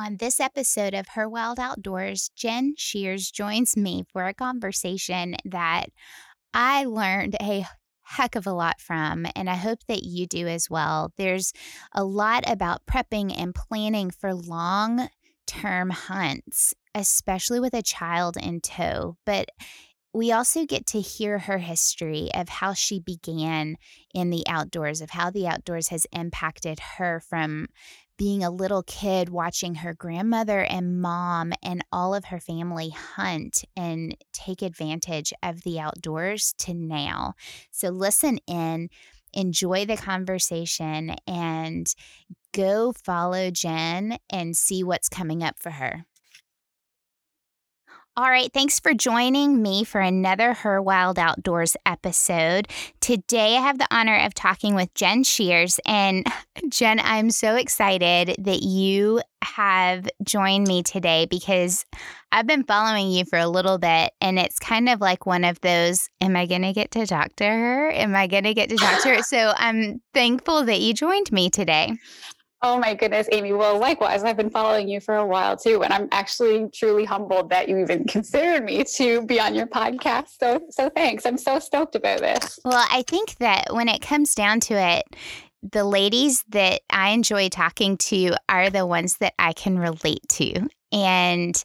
On this episode of Her Wild Outdoors, Jen Shears joins me for a conversation that I learned a heck of a lot from, and I hope that you do as well. There's a lot about prepping and planning for long term hunts, especially with a child in tow. But we also get to hear her history of how she began in the outdoors, of how the outdoors has impacted her from being a little kid watching her grandmother and mom and all of her family hunt and take advantage of the outdoors to now. So listen in, enjoy the conversation, and go follow Jen and see what's coming up for her. All right, thanks for joining me for another Her Wild Outdoors episode. Today, I have the honor of talking with Jen Shears. And Jen, I'm so excited that you have joined me today because I've been following you for a little bit. And it's kind of like one of those Am I going to get to talk to her? Am I going to get to talk to her? So I'm thankful that you joined me today. Oh my goodness, Amy. Well, likewise, I've been following you for a while too, and I'm actually truly humbled that you even considered me to be on your podcast. So, so thanks. I'm so stoked about this. Well, I think that when it comes down to it, the ladies that I enjoy talking to are the ones that I can relate to. And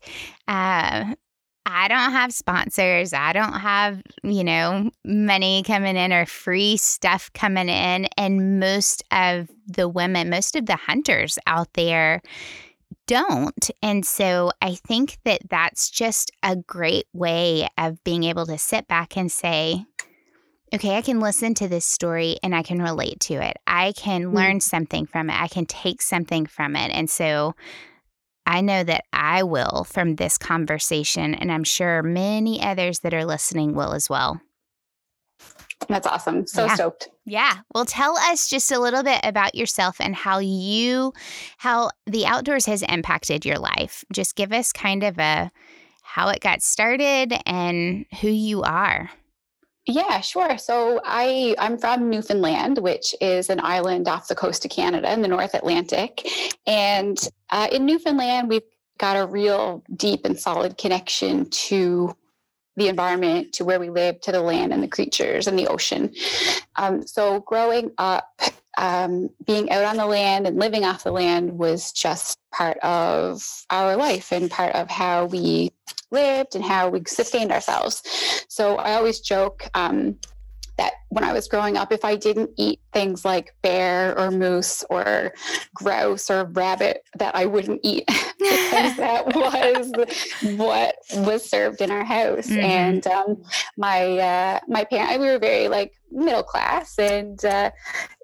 uh, I don't have sponsors. I don't have, you know, money coming in or free stuff coming in. And most of the women, most of the hunters out there don't. And so I think that that's just a great way of being able to sit back and say, okay, I can listen to this story and I can relate to it. I can hmm. learn something from it. I can take something from it. And so I know that I will from this conversation, and I'm sure many others that are listening will as well. That's awesome. So yeah. stoked. Yeah. Well, tell us just a little bit about yourself and how you, how the outdoors has impacted your life. Just give us kind of a how it got started and who you are. Yeah, sure. So I I'm from Newfoundland, which is an island off the coast of Canada in the North Atlantic, and uh, in Newfoundland we've got a real deep and solid connection to the environment, to where we live, to the land and the creatures and the ocean. Um, so growing up, um, being out on the land and living off the land was just part of our life and part of how we lived and how we sustained ourselves. So I always joke um, that when I was growing up, if I didn't eat things like bear or moose or grouse or rabbit, that I wouldn't eat because that was what was served in our house. Mm-hmm. And um, my uh, my parents, we were very like middle class, and uh,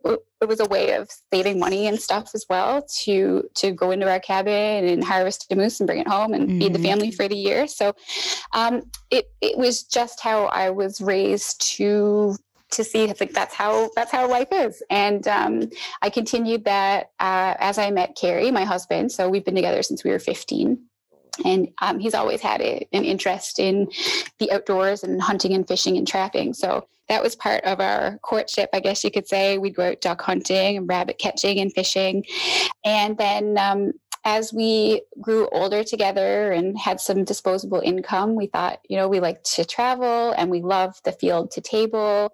it was a way of saving money and stuff as well to to go into our cabin and harvest a moose and bring it home and mm-hmm. feed the mm-hmm. family for the year. So um, it it was just how I was raised to to see I think that's how that's how life is. And um, I continued that uh, as I met Carrie, my husband. So we've been together since we were 15 and um, he's always had a, an interest in the outdoors and hunting and fishing and trapping. So that was part of our courtship, I guess you could say. We'd go out duck hunting and rabbit catching and fishing. And then um, as we grew older together and had some disposable income, we thought, you know, we like to travel and we love the field to table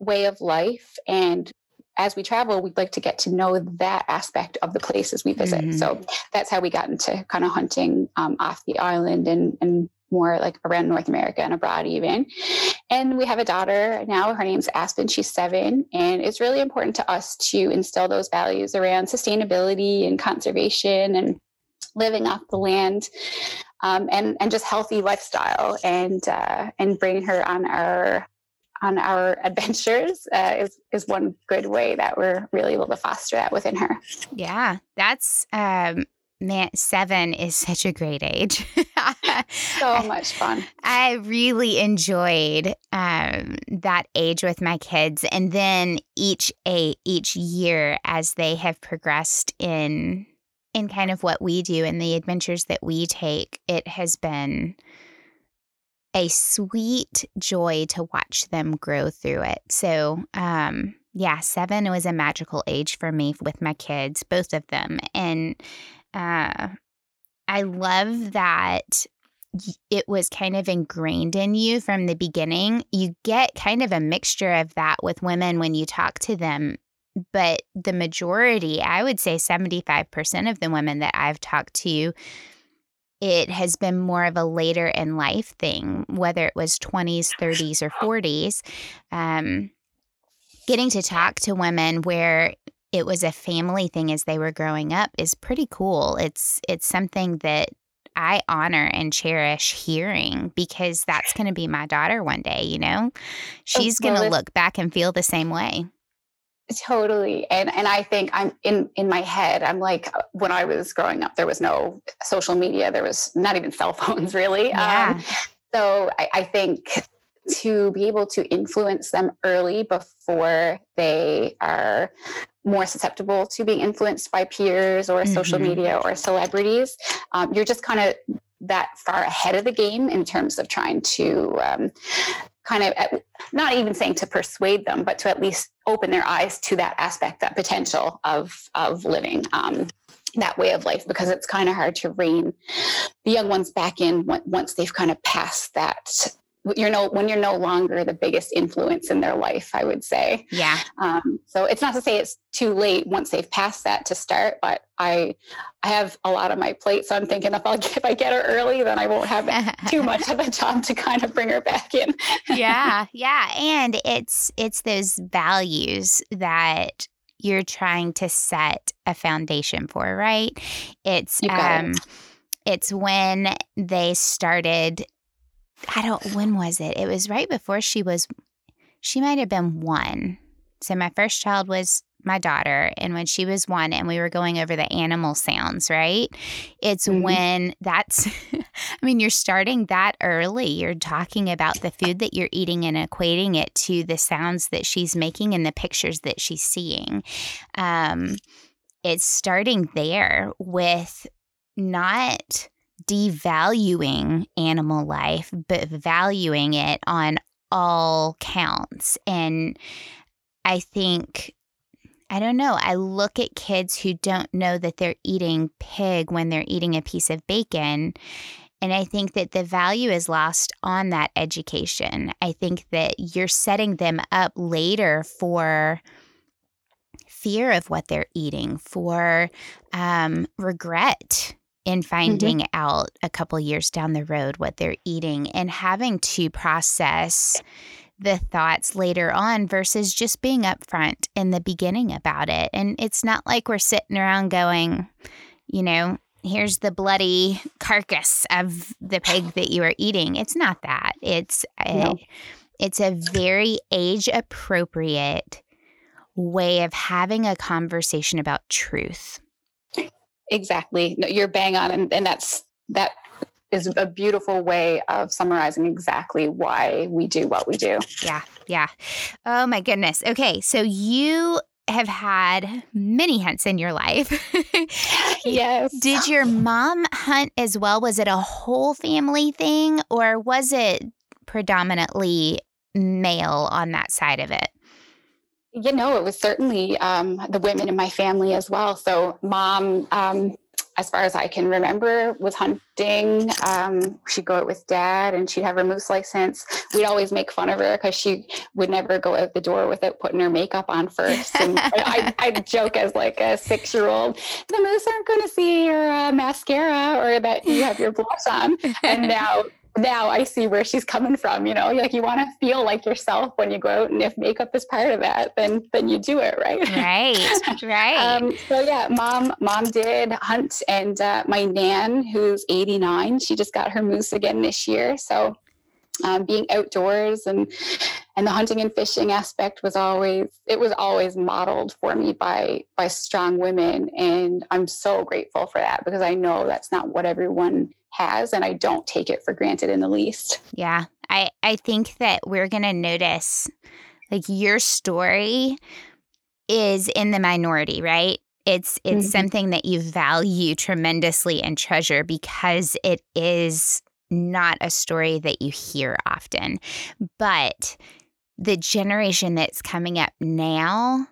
way of life. And as we travel, we'd like to get to know that aspect of the places we visit. Mm-hmm. So that's how we got into kind of hunting um, off the island and, and more like around North America and abroad even. And we have a daughter now. Her name's Aspen. She's seven. And it's really important to us to instill those values around sustainability and conservation and living off the land um, and, and just healthy lifestyle and, uh, and bring her on our on our adventures uh, is is one good way that we're really able to foster that within her. Yeah, that's um, man. Seven is such a great age. so much fun. I really enjoyed um, that age with my kids, and then each a each year as they have progressed in in kind of what we do and the adventures that we take, it has been a sweet joy to watch them grow through it. So, um, yeah, seven was a magical age for me with my kids, both of them. And uh, I love that it was kind of ingrained in you from the beginning. You get kind of a mixture of that with women when you talk to them. But the majority, I would say 75% of the women that I've talked to, it has been more of a later in life thing, whether it was 20s, 30s, or 40s. Um, getting to talk to women where it was a family thing as they were growing up is pretty cool. It's it's something that I honor and cherish hearing because that's going to be my daughter one day, you know? She's going to look back and feel the same way. Totally. And and I think I'm in in my head, I'm like uh, when I was growing up, there was no social media, there was not even cell phones really. Yeah. Um, so I, I think to be able to influence them early before they are more susceptible to being influenced by peers or mm-hmm. social media or celebrities. Um, you're just kind of that far ahead of the game in terms of trying to um, kind of not even saying to persuade them, but to at least open their eyes to that aspect, that potential of of living. Um, that way of life because it's kind of hard to rein the young ones back in once they've kind of passed that you're no when you're no longer the biggest influence in their life i would say. Yeah. Um, so it's not to say it's too late once they've passed that to start but i i have a lot on my plate so i'm thinking if i if i get her early then i won't have too much of a job to kind of bring her back in. Yeah yeah and it's it's those values that you're trying to set a foundation for right? It's um it. it's when they started I don't, when was it? It was right before she was, she might have been one. So my first child was my daughter. And when she was one and we were going over the animal sounds, right? It's mm-hmm. when that's, I mean, you're starting that early. You're talking about the food that you're eating and equating it to the sounds that she's making and the pictures that she's seeing. Um, it's starting there with not devaluing animal life, but valuing it on all counts. And I think, I don't know, I look at kids who don't know that they're eating pig when they're eating a piece of bacon. And I think that the value is lost on that education. I think that you're setting them up later for fear of what they're eating, for um, regret in mm-hmm. finding mm-hmm. out a couple years down the road what they're eating and having to process the thoughts later on versus just being upfront in the beginning about it. And it's not like we're sitting around going, you know, here's the bloody carcass of the pig that you are eating. It's not that. It's a, it's a very age appropriate way of having a conversation about truth exactly no, you're bang on and, and that's that is a beautiful way of summarizing exactly why we do what we do yeah yeah oh my goodness okay so you have had many hunts in your life. yes. Did your mom hunt as well? Was it a whole family thing or was it predominantly male on that side of it? You know, it was certainly um, the women in my family as well. So, mom, um, as far as I can remember, was hunting. Um, she'd go out with dad and she'd have her moose license. We'd always make fun of her because she would never go out the door without putting her makeup on first. And I, I joke as like a six year old, the moose aren't going to see your uh, mascara or that you have your blush on. And now now I see where she's coming from. You know, like you want to feel like yourself when you go out, and if makeup is part of that, then then you do it, right? Right, right. um, so yeah, mom, mom did hunt, and uh, my nan, who's 89, she just got her moose again this year. So um, being outdoors and and the hunting and fishing aspect was always it was always modeled for me by by strong women and i'm so grateful for that because i know that's not what everyone has and I don't take it for granted in the least. Yeah. I I think that we're going to notice like your story is in the minority, right? It's it's mm-hmm. something that you value tremendously and treasure because it is not a story that you hear often. But the generation that's coming up now,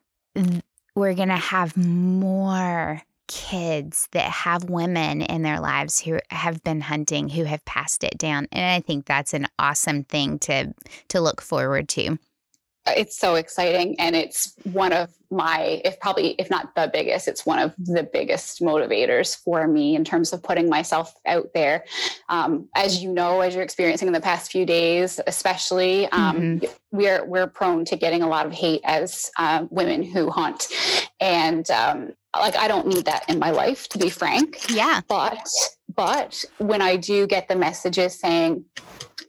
we're going to have more kids that have women in their lives who have been hunting who have passed it down and i think that's an awesome thing to to look forward to. It's so exciting and it's one of my if probably if not the biggest it's one of the biggest motivators for me in terms of putting myself out there. Um, as you know as you're experiencing in the past few days especially um, mm-hmm. we're we're prone to getting a lot of hate as uh, women who hunt and um, like i don't need that in my life to be frank. Yeah. But but when i do get the messages saying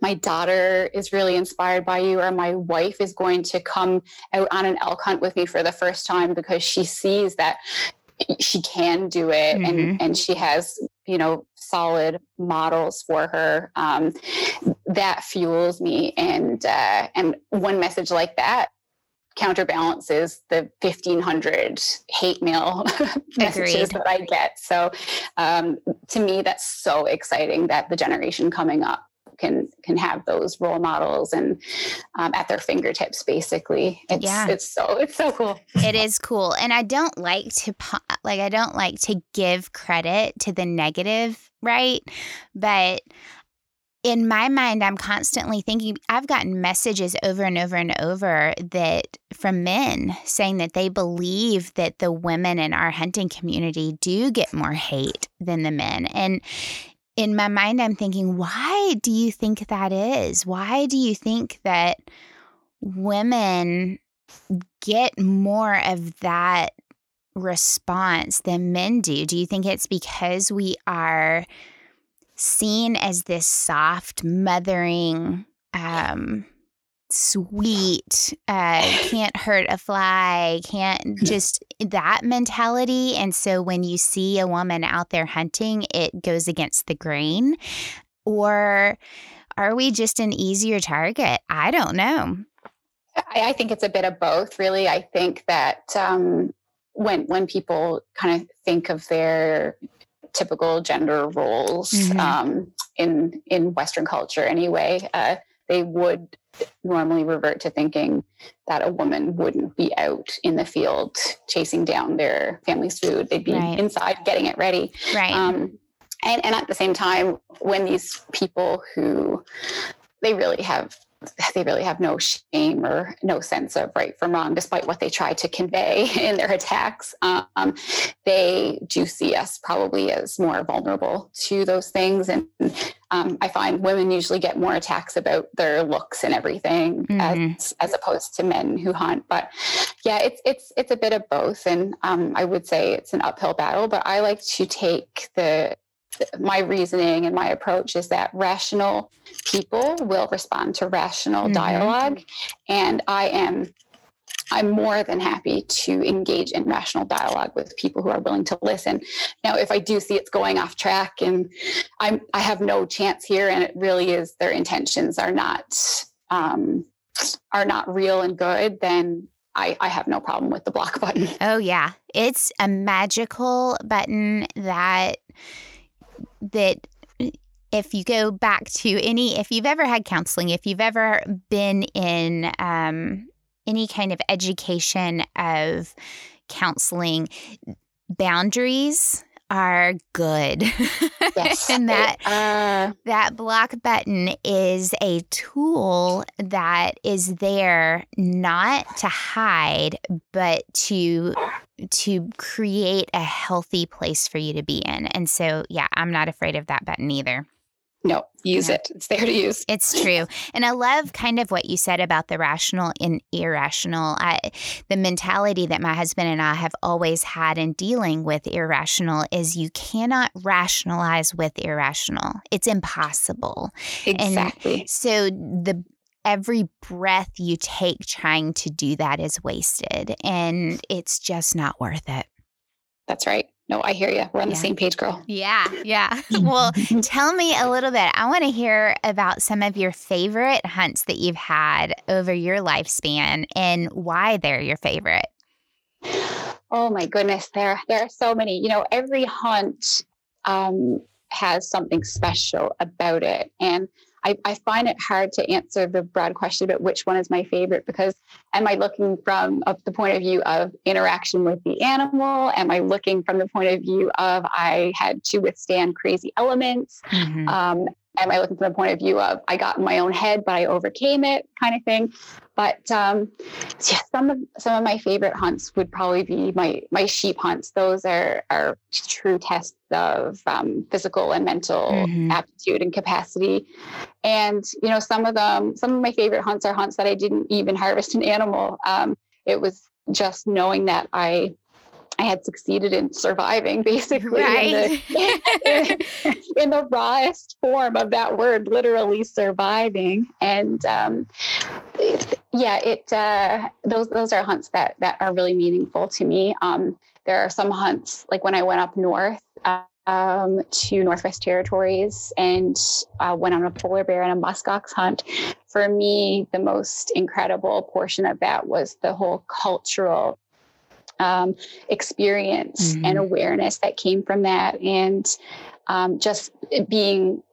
my daughter is really inspired by you, or my wife is going to come out on an elk hunt with me for the first time because she sees that she can do it mm-hmm. and and she has you know solid models for her um, that fuels me. And uh, and one message like that counterbalances the 1500 hate mail messages that i get. So um, to me that's so exciting that the generation coming up can can have those role models and um, at their fingertips basically. It's yeah. it's so it's so cool. It is cool. And i don't like to like i don't like to give credit to the negative right? But in my mind, I'm constantly thinking, I've gotten messages over and over and over that from men saying that they believe that the women in our hunting community do get more hate than the men. And in my mind, I'm thinking, why do you think that is? Why do you think that women get more of that response than men do? Do you think it's because we are seen as this soft, mothering, um, sweet, uh, can't hurt a fly, can't just that mentality. And so when you see a woman out there hunting, it goes against the grain. Or are we just an easier target? I don't know. I, I think it's a bit of both, really. I think that um, when when people kind of think of their typical gender roles mm-hmm. um, in in Western culture, anyway, uh, they would normally revert to thinking that a woman wouldn't be out in the field chasing down their family's food. They'd be right. inside getting it ready. Right. Um, and, and at the same time, when these people who they really have they really have no shame or no sense of right from wrong, despite what they try to convey in their attacks. Um, they do see us probably as more vulnerable to those things. And um, I find women usually get more attacks about their looks and everything mm-hmm. as, as opposed to men who hunt. But yeah, it's, it's, it's a bit of both. And um, I would say it's an uphill battle, but I like to take the my reasoning and my approach is that rational people will respond to rational mm-hmm. dialogue and i am i'm more than happy to engage in rational dialogue with people who are willing to listen now if i do see it's going off track and i'm i have no chance here and it really is their intentions are not um, are not real and good then I, I have no problem with the block button. Oh, yeah. It's a magical button that that if you go back to any, if you've ever had counseling, if you've ever been in um, any kind of education of counseling, boundaries are good. Yes. and that uh, that block button is a tool that is there not to hide but to to create a healthy place for you to be in. And so yeah, I'm not afraid of that button either. No, use yeah. it. It's there to use. It's true. And I love kind of what you said about the rational and irrational. I, the mentality that my husband and I have always had in dealing with irrational is you cannot rationalize with irrational. It's impossible. Exactly. And so the every breath you take trying to do that is wasted and it's just not worth it. That's right no, I hear you. We're on yeah. the same page, girl. Yeah, yeah. well, tell me a little bit. I want to hear about some of your favorite hunts that you've had over your lifespan and why they're your favorite. Oh my goodness, there there are so many. You know, every hunt um, has something special about it, and I, I find it hard to answer the broad question about which one is my favorite because am I looking from the point of view of interaction with the animal? Am I looking from the point of view of I had to withstand crazy elements? Mm-hmm. Um, I looking from the point of view of I got in my own head, but I overcame it kind of thing? But um, yeah, some of some of my favorite hunts would probably be my my sheep hunts. Those are are true tests of um, physical and mental mm-hmm. aptitude and capacity. And you know, some of them, some of my favorite hunts are hunts that I didn't even harvest an animal. Um, it was just knowing that I I had succeeded in surviving basically right. in, the, in, in, the rawest form of that word, literally surviving. And um, yeah, it uh, those those are hunts that that are really meaningful to me. Um, there are some hunts like when I went up north. Um, to Northwest Territories and uh, went on a polar bear and a muskox hunt. For me, the most incredible portion of that was the whole cultural um, experience mm-hmm. and awareness that came from that and um, just being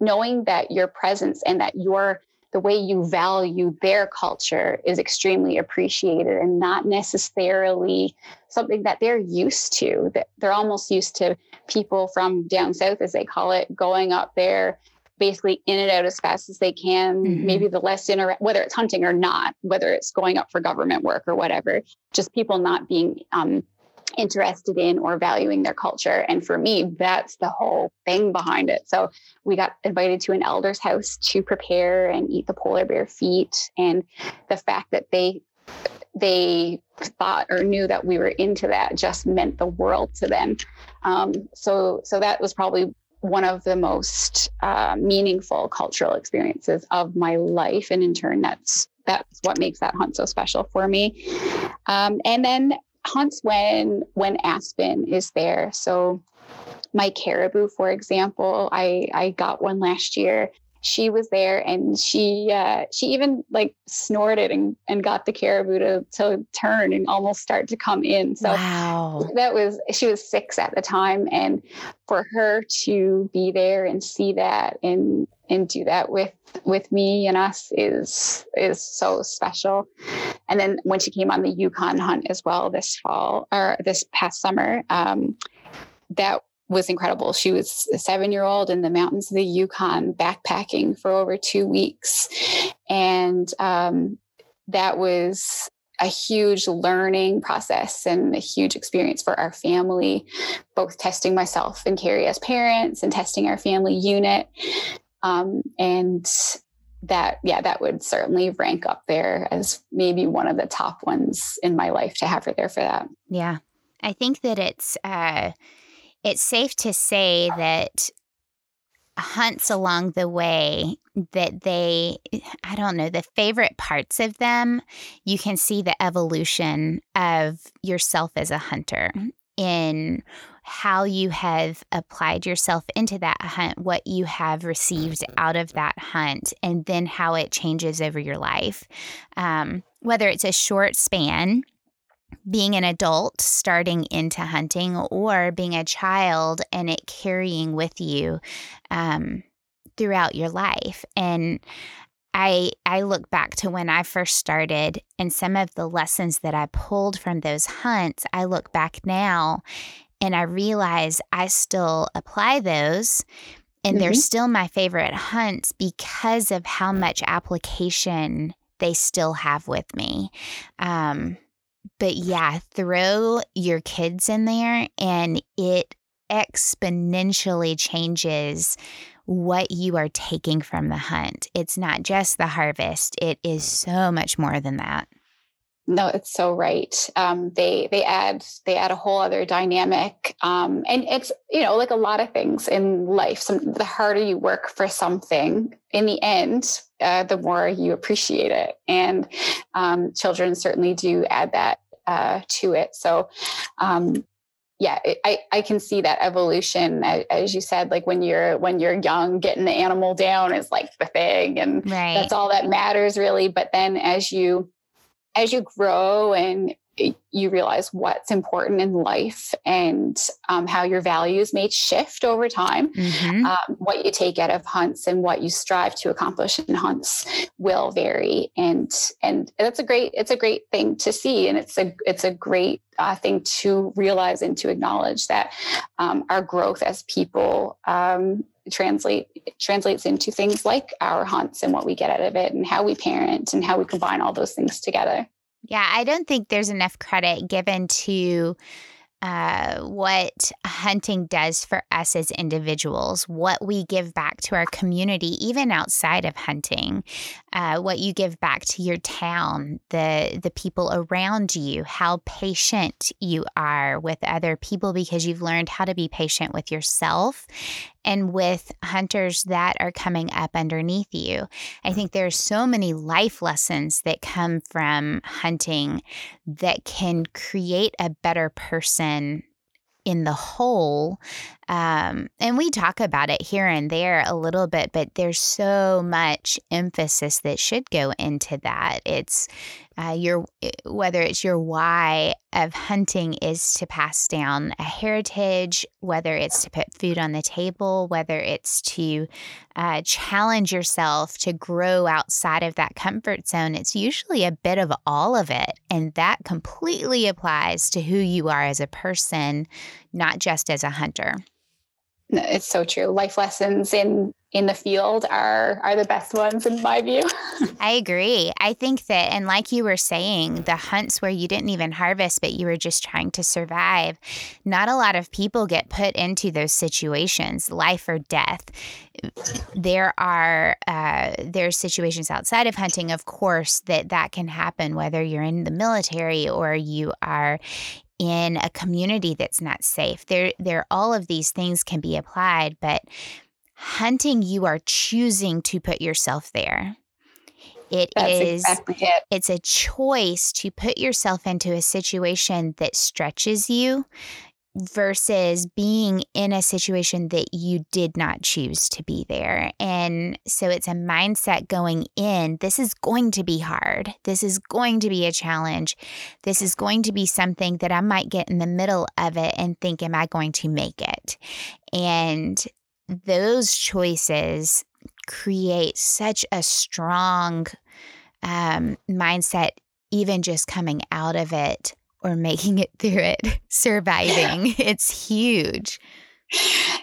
knowing that your presence and that your the way you value their culture is extremely appreciated and not necessarily something that they're used to that they're almost used to people from down south as they call it going up there basically in and out as fast as they can. Mm-hmm. Maybe the less inter whether it's hunting or not, whether it's going up for government work or whatever, just people not being um, interested in or valuing their culture. And for me, that's the whole thing behind it. So we got invited to an elder's house to prepare and eat the polar bear feet. And the fact that they they thought or knew that we were into that just meant the world to them. Um, so so that was probably one of the most uh, meaningful cultural experiences of my life, and in turn, that's that's what makes that hunt so special for me. Um, and then hunts when when Aspen is there. So my caribou, for example, I I got one last year she was there and she uh, she even like snorted and, and got the caribou to, to turn and almost start to come in so wow. that was she was six at the time and for her to be there and see that and and do that with with me and us is is so special and then when she came on the yukon hunt as well this fall or this past summer um, that was incredible. She was a seven year old in the mountains of the Yukon backpacking for over two weeks. And um, that was a huge learning process and a huge experience for our family, both testing myself and Carrie as parents and testing our family unit. Um, and that, yeah, that would certainly rank up there as maybe one of the top ones in my life to have her there for that. Yeah. I think that it's, uh, it's safe to say that hunts along the way that they i don't know the favorite parts of them you can see the evolution of yourself as a hunter in how you have applied yourself into that hunt what you have received out of that hunt and then how it changes over your life. Um, whether it's a short span being an adult starting into hunting or being a child and it carrying with you um, throughout your life. And I I look back to when I first started and some of the lessons that I pulled from those hunts. I look back now and I realize I still apply those and mm-hmm. they're still my favorite hunts because of how much application they still have with me. Um, but yeah, throw your kids in there and it exponentially changes what you are taking from the hunt. It's not just the harvest, it is so much more than that. No, it's so right. Um, they they add they add a whole other dynamic, um, and it's you know like a lot of things in life. Some the harder you work for something, in the end, uh, the more you appreciate it. And um, children certainly do add that uh, to it. So, um, yeah, I, I can see that evolution, as you said, like when you're when you're young, getting the animal down is like the thing, and right. that's all that matters really. But then as you as you grow and you realize what's important in life and um, how your values may shift over time. Mm-hmm. Um, what you take out of hunts and what you strive to accomplish in hunts will vary, and and that's a great it's a great thing to see, and it's a it's a great uh, thing to realize and to acknowledge that um, our growth as people um, translate translates into things like our hunts and what we get out of it and how we parent and how we combine all those things together. Yeah, I don't think there's enough credit given to uh, what hunting does for us as individuals, what we give back to our community, even outside of hunting, uh, what you give back to your town, the the people around you, how patient you are with other people because you've learned how to be patient with yourself and with hunters that are coming up underneath you. I think there are so many life lessons that come from hunting that can create a better person in the whole. Um, and we talk about it here and there a little bit, but there's so much emphasis that should go into that. It's uh, your eh, whether it's your why of hunting is to pass down a heritage, whether it's to put food on the table, whether it's to uh, challenge yourself to grow outside of that comfort zone. It's usually a bit of all of it, and that completely applies to who you are as a person, not just as a hunter. It's so true. Life lessons in in the field are are the best ones in my view. I agree. I think that and like you were saying, the hunts where you didn't even harvest but you were just trying to survive, not a lot of people get put into those situations, life or death. There are uh, there's situations outside of hunting, of course, that that can happen whether you're in the military or you are in a community that's not safe. There there all of these things can be applied, but hunting you are choosing to put yourself there. It That's is exactly it. it's a choice to put yourself into a situation that stretches you versus being in a situation that you did not choose to be there. And so it's a mindset going in this is going to be hard. This is going to be a challenge. This is going to be something that I might get in the middle of it and think, am I going to make it? And those choices create such a strong um, mindset, even just coming out of it or making it through it, surviving. it's huge.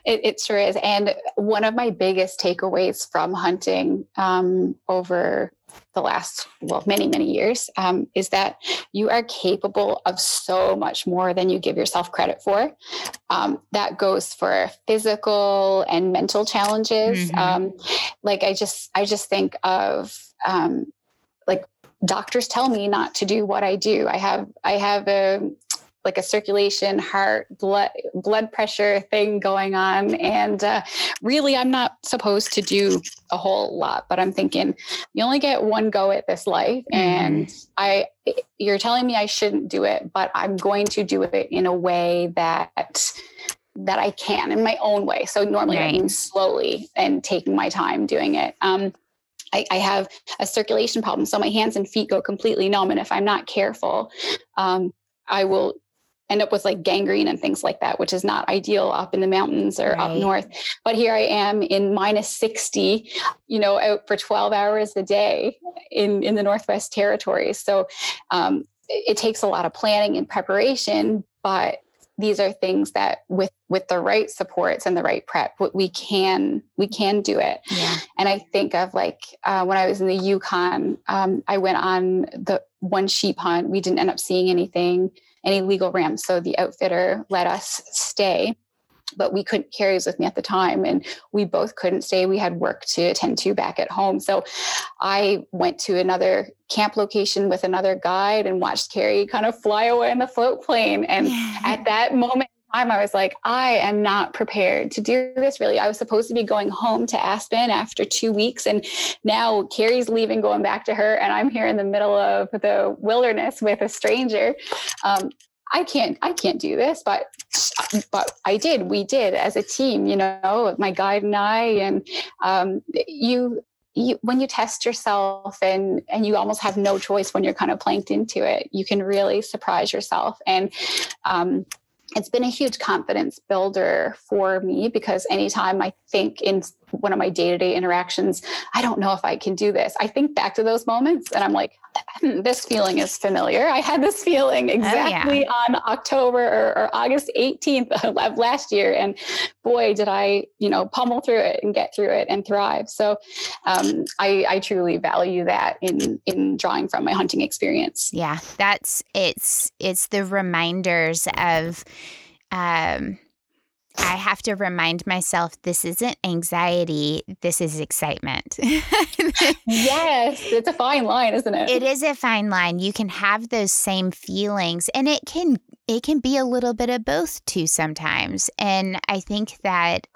It, it, sure is. And one of my biggest takeaways from hunting um, over the last, well, many, many years um, is that you are capable of so much more than you give yourself credit for. Um, that goes for physical and mental challenges. Mm-hmm. Um, like I just, I just think of um, like doctors tell me not to do what I do. I have I have a like a circulation, heart, blood blood pressure thing going on, and uh, really, I'm not supposed to do a whole lot. But I'm thinking, you only get one go at this life, mm-hmm. and I you're telling me I shouldn't do it, but I'm going to do it in a way that that I can in my own way. So normally right. I mean slowly and taking my time doing it. Um, I, I, have a circulation problem, so my hands and feet go completely numb. And if I'm not careful, um, I will end up with like gangrene and things like that, which is not ideal up in the mountains or right. up north. But here I am in minus 60, you know, out for 12 hours a day in, in the Northwest Territories. So um, it, it takes a lot of planning and preparation, but these are things that with with the right supports and the right prep we can we can do it yeah. and i think of like uh, when i was in the yukon um, i went on the one sheep hunt we didn't end up seeing anything any legal rams so the outfitter let us stay but we couldn't carry with me at the time and we both couldn't stay. We had work to attend to back at home. So i went to another camp location with another guide and watched carrie kind of fly away in the float plane. And at that moment time i was like i am not prepared to do this really i was supposed to be going home to aspen after two weeks and now carrie's leaving going back to her and i'm here in the middle of the wilderness with a stranger um, I can't I can't do this, but but I did. We did as a team, you know, my guide and I, and um, you you, when you test yourself and and you almost have no choice when you're kind of planked into it, you can really surprise yourself. And um, it's been a huge confidence builder for me because anytime I think in one of my day to day interactions, I don't know if I can do this. I think back to those moments and I'm like, hmm, this feeling is familiar. I had this feeling exactly oh, yeah. on October or, or, August 18th of last year. And boy, did I, you know, pummel through it and get through it and thrive. So um, I, I truly value that in, in drawing from my hunting experience. Yeah, that's, it's, it's the reminders of, um, I have to remind myself this isn't anxiety, this is excitement. yes, it's a fine line, isn't it? It is a fine line. You can have those same feelings and it can it can be a little bit of both too sometimes. And I think that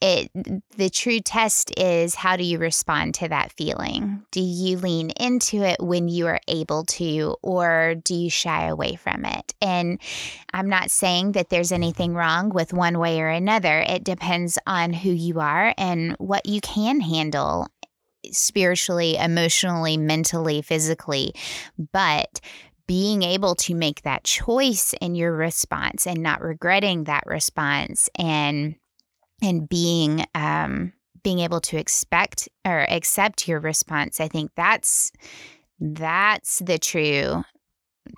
it the true test is how do you respond to that feeling? Do you lean into it when you are able to or do you shy away from it? And i'm not saying that there's anything wrong with one way or another. It depends on who you are and what you can handle spiritually emotionally mentally physically. But being able to make that choice in your response and not regretting that response and and being um, being able to expect or accept your response i think that's that's the true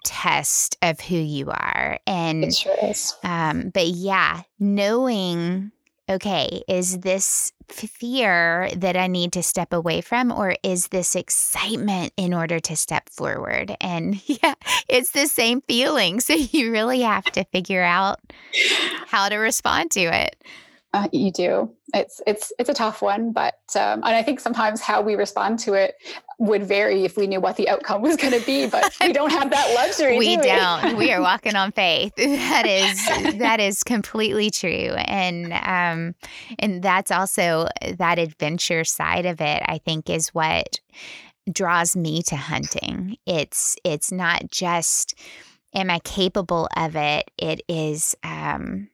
test of who you are. And sure. Um, but yeah knowing okay is this fear that i need to step away from or is this excitement in order to step forward? And yeah it's the same feeling. So you really have to figure out how to respond to it uh, you do. It's it's it's a tough one, but um, and I think sometimes how we respond to it would vary if we knew what the outcome was going to be. But we don't have that luxury. we do not we are walking on faith. That is that is completely true, and um, and that's also that adventure side of it. I think is what draws me to hunting. It's it's not just am I capable of it. It is. Um,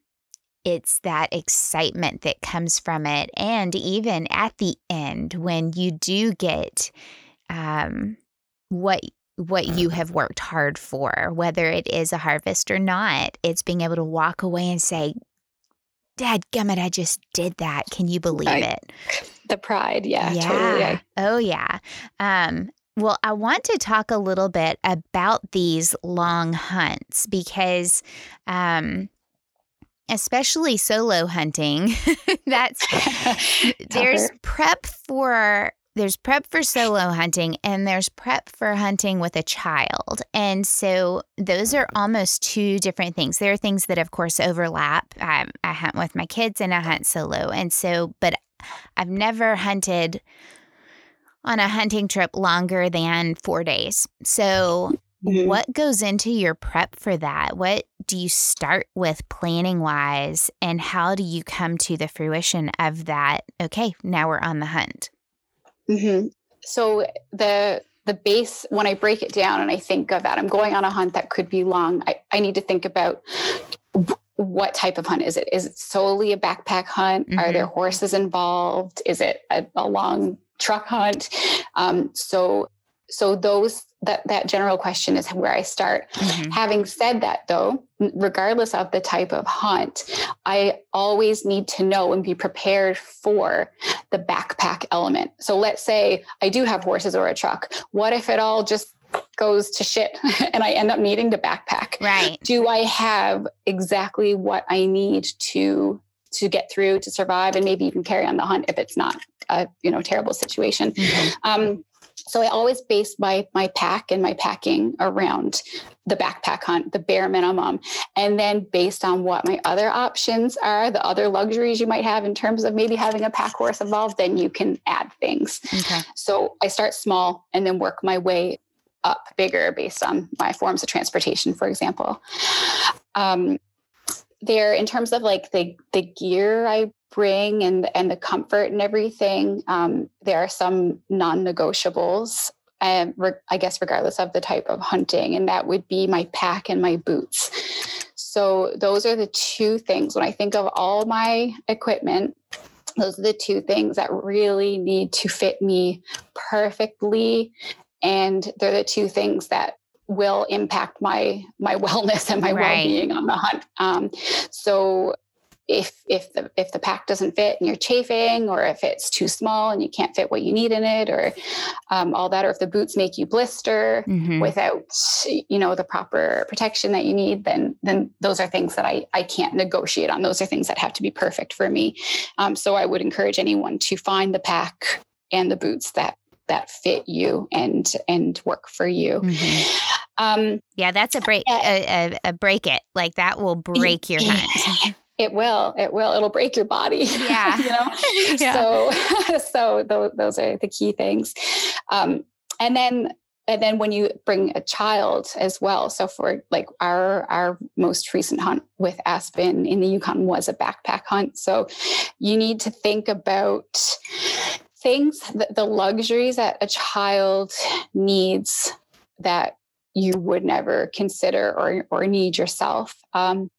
it's that excitement that comes from it. And even at the end, when you do get um, what what you have worked hard for, whether it is a harvest or not, it's being able to walk away and say, Dad gummit, I just did that. Can you believe I, it? The pride, yeah. Yeah. Totally. Oh yeah. Um, well, I want to talk a little bit about these long hunts because um, especially solo hunting, that's there's prep for there's prep for solo hunting and there's prep for hunting with a child. And so those are almost two different things. There are things that, of course, overlap. I, I hunt with my kids and I hunt solo. And so, but I've never hunted on a hunting trip longer than four days. So Mm-hmm. What goes into your prep for that? What do you start with planning wise? And how do you come to the fruition of that? Okay, now we're on the hunt. Mm-hmm. So the the base when I break it down and I think of that, I'm going on a hunt that could be long. I, I need to think about what type of hunt is it? Is it solely a backpack hunt? Mm-hmm. Are there mm-hmm. horses involved? Is it a, a long truck hunt? Um, so so those that that general question is where I start. Mm-hmm. Having said that though, regardless of the type of hunt, I always need to know and be prepared for the backpack element. So let's say I do have horses or a truck. What if it all just goes to shit and I end up needing to backpack? Right. Do I have exactly what I need to to get through to survive and maybe even carry on the hunt if it's not a you know terrible situation mm-hmm. um, so I always base my my pack and my packing around the backpack hunt, the bare minimum. And then based on what my other options are, the other luxuries you might have in terms of maybe having a pack horse involved, then you can add things. Okay. So I start small and then work my way up bigger based on my forms of transportation, for example. Um, there, in terms of like the the gear I bring and and the comfort and everything. Um, there are some non-negotiables. Um, re- I guess regardless of the type of hunting, and that would be my pack and my boots. So those are the two things when I think of all my equipment. those are the two things that really need to fit me perfectly and they're the two things that will impact my my wellness and my right. well-being on the hunt um, so if if the if the pack doesn't fit and you're chafing or if it's too small and you can't fit what you need in it or um, all that or if the boots make you blister mm-hmm. without you know the proper protection that you need then then those are things that i i can't negotiate on those are things that have to be perfect for me um, so i would encourage anyone to find the pack and the boots that that fit you and and work for you mm-hmm. Um, yeah that's a break a, a, a break it like that will break your hunt It will. It will. It'll break your body. Yeah. you know. yeah. So, so those, those are the key things. Um, and then, and then when you bring a child as well. So for like our our most recent hunt with Aspen in the Yukon was a backpack hunt. So you need to think about things, the, the luxuries that a child needs that you would never consider or or need yourself. Um,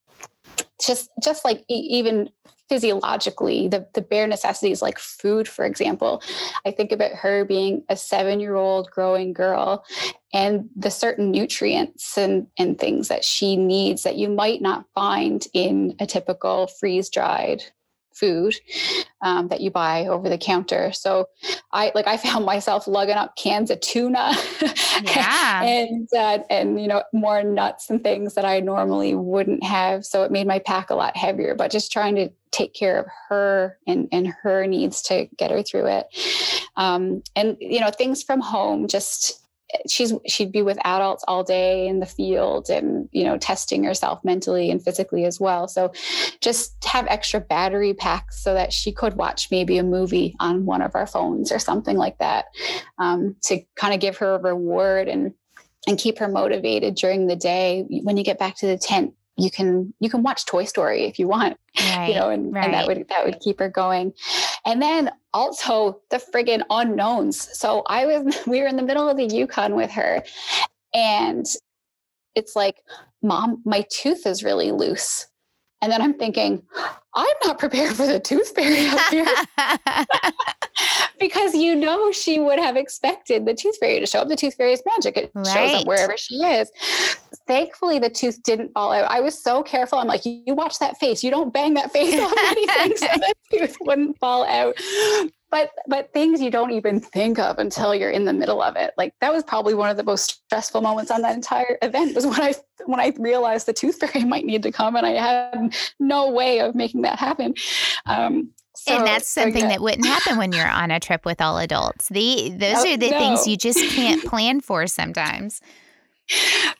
just just like even physiologically the, the bare necessities like food for example i think about her being a seven year old growing girl and the certain nutrients and, and things that she needs that you might not find in a typical freeze dried food um, that you buy over the counter. So I like I found myself lugging up cans of tuna, yeah, and uh, and you know more nuts and things that I normally wouldn't have. So it made my pack a lot heavier. But just trying to take care of her and and her needs to get her through it, um, and you know things from home just she's she'd be with adults all day in the field and you know testing herself mentally and physically as well so just have extra battery packs so that she could watch maybe a movie on one of our phones or something like that um, to kind of give her a reward and and keep her motivated during the day when you get back to the tent you can you can watch Toy Story if you want, right, you know, and, right. and that would that would keep her going. And then also the friggin' unknowns. So I was we were in the middle of the Yukon with her, and it's like, mom, my tooth is really loose. And then I'm thinking, I'm not prepared for the tooth fairy up here. because you know she would have expected the tooth fairy to show up. The tooth fairy is magic. It right. shows up wherever she is. Thankfully, the tooth didn't fall out. I was so careful. I'm like, you, watch that face. You don't bang that face on anything so the tooth wouldn't fall out but but things you don't even think of until you're in the middle of it like that was probably one of the most stressful moments on that entire event was when i when i realized the tooth fairy might need to come and i had no way of making that happen um, so, and that's something that wouldn't happen when you're on a trip with all adults. The those are the no. things you just can't plan for sometimes.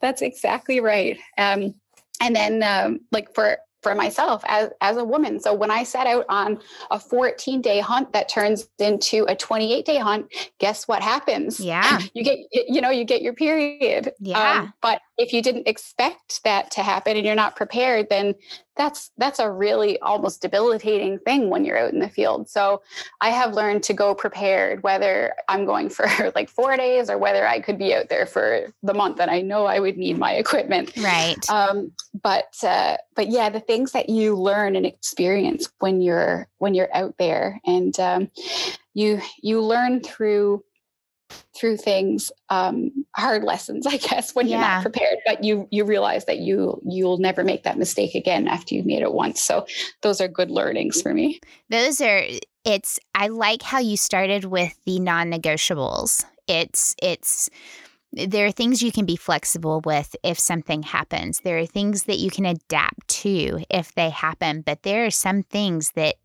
That's exactly right. Um, and then, um, like for for myself as as a woman. So when I set out on a 14 day hunt that turns into a 28 day hunt, guess what happens? Yeah, you get you know you get your period. Yeah, um, but if you didn't expect that to happen and you're not prepared, then that's that's a really almost debilitating thing when you're out in the field. So I have learned to go prepared, whether I'm going for like four days or whether I could be out there for the month and I know I would need my equipment. Right. Um, but uh, but yeah, the things that you learn and experience when you're when you're out there and um, you you learn through through things um, hard lessons i guess when you're not prepared but you you realize that you you'll never make that mistake again after you've made it once. So those are good learnings for me. Those are it's i like how you started with the non-negotiables. It's it's there are things you can be flexible with if something happens. There are things that you can adapt to if they happen, but there are some things that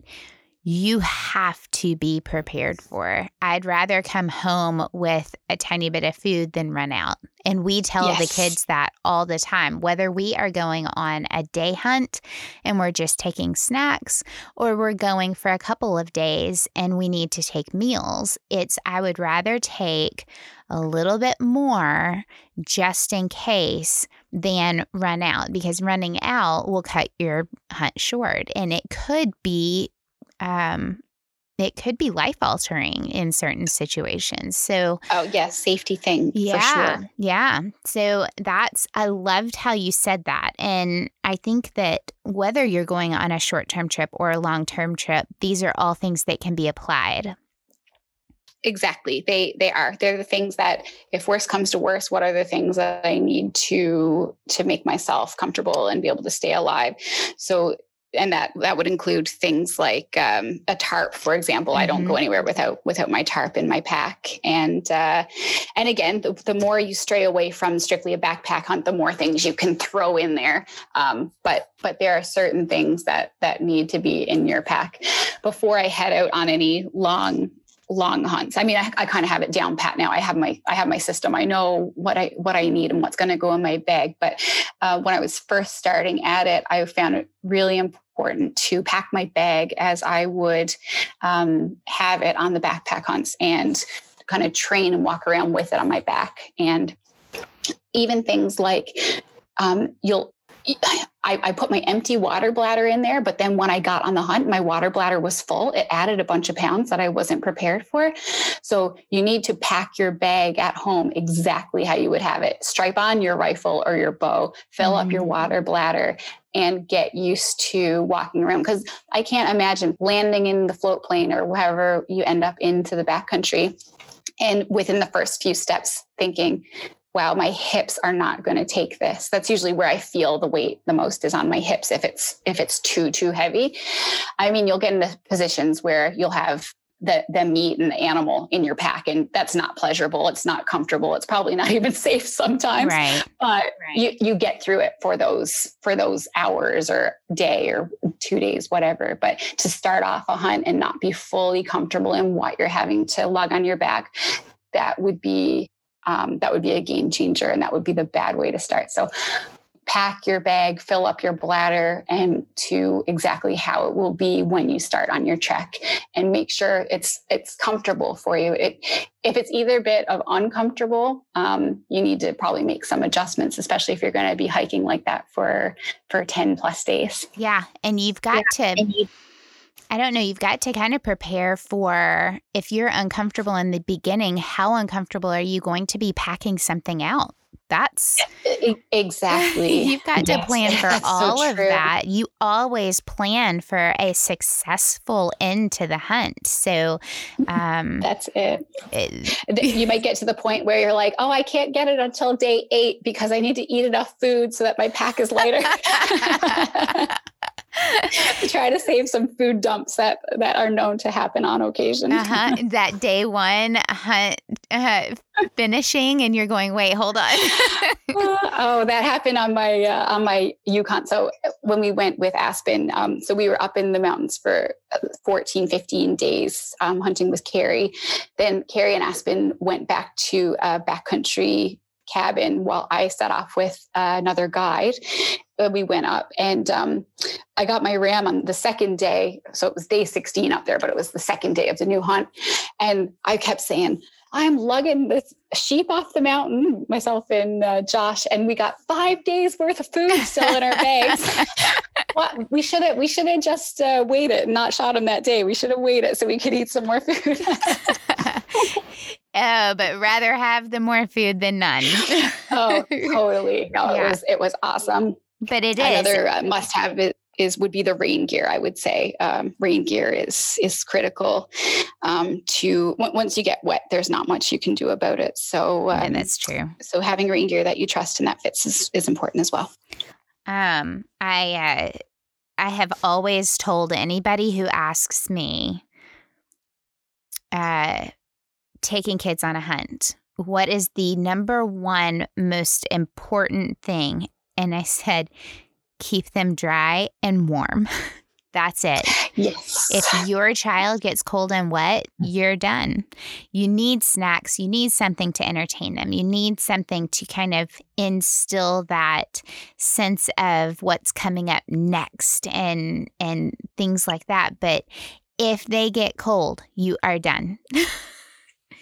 you have to be prepared for. I'd rather come home with a tiny bit of food than run out. And we tell yes. the kids that all the time, whether we are going on a day hunt and we're just taking snacks or we're going for a couple of days and we need to take meals. It's, I would rather take a little bit more just in case than run out because running out will cut your hunt short and it could be um, it could be life altering in certain situations. So, oh, yes, yeah, safety thing. Yeah. Sure. Yeah. So, that's, I loved how you said that. And I think that whether you're going on a short term trip or a long term trip, these are all things that can be applied exactly they they are they're the things that if worse comes to worse what are the things that i need to to make myself comfortable and be able to stay alive so and that that would include things like um, a tarp, for example. Mm-hmm. I don't go mm-hmm. anywhere without without my tarp in my pack. And uh, and again, the, the, more you stray away from strictly a backpack hunt, the more things you can throw in there. Um, but but there are certain things that that need to be in your pack before I head out on any long long hunts. I mean, I, I kind of have it down pat now. I have my I have my system. I know what I what I need and what's going to go in my bag. But uh, when I was first starting at it, I found it really important to pack my bag as I would um, have it on the backpack hunts and kind of train and walk around with it on my back. And even things like um, you'll I, I, put my empty water bladder in there, but then when I got on the hunt, my water bladder was full. It added a bunch of pounds that I wasn't prepared for. So you need to pack your bag at home exactly how you would have it. Stripe on your rifle or your bow, fill mm-hmm. up your mm. water bladder, and get used to walking around. Because I can't imagine landing in the float plane or wherever you end up into the backcountry and within the first few steps thinking wow, my hips are not going to take this. That's usually where I feel the weight the most is on my hips if it's if it's too too heavy. I mean, you'll get into positions where you'll have the the meat and the animal in your pack and that's not pleasurable it's not comfortable it's probably not even safe sometimes right but right. you you get through it for those for those hours or day or two days whatever but to start off a hunt and not be fully comfortable in what you're having to lug on your back that would be um, that would be a game changer and that would be the bad way to start. So pack your bag, fill up your bladder, and to exactly how it will be when you start on your trek, and make sure it's it's comfortable for you. It if it's either bit of uncomfortable, um, you need to probably make some adjustments, especially if you're going to be hiking like that for for ten plus days. Yeah, and you've got yeah. to. I don't know. You've got to kind of prepare for if you're uncomfortable in the beginning, how uncomfortable are you going to be packing something out? That's exactly. You've got to plan for all so of that. You always plan for a successful end to the hunt. So um, that's it. it. You might get to the point where you're like, oh, I can't get it until day eight because I need to eat enough food so that my pack is lighter. try to save some food dumps that that are known to happen on occasion. Uh-huh. That day one hunt uh, finishing, and you're going, wait, hold on. oh, that happened on my uh, on my Yukon. So when we went with Aspen, um, so we were up in the mountains for 14, 15 days um, hunting with Carrie. Then Carrie and Aspen went back to uh, backcountry cabin while I set off with uh, another guide. Uh, we went up and um, I got my ram on the second day. So it was day 16 up there, but it was the second day of the new hunt. And I kept saying, I'm lugging this sheep off the mountain, myself and uh, Josh, and we got five days worth of food still in our bags. well, we should have we should have just uh, waited and not shot him that day. We should have waited so we could eat some more food. Oh, but rather have the more food than none. oh, totally. No, yeah. it was it was awesome. But it Another, uh, must have is would be the rain gear. I would say um, rain gear is is critical. Um, to once you get wet, there's not much you can do about it. So um, that's true. So having rain gear that you trust and that fits is, is important as well. Um, I uh, I have always told anybody who asks me, uh, taking kids on a hunt, what is the number one most important thing? And I said, keep them dry and warm. That's it. Yes. If your child gets cold and wet, you're done. You need snacks. You need something to entertain them. You need something to kind of instill that sense of what's coming up next and and things like that. But if they get cold, you are done.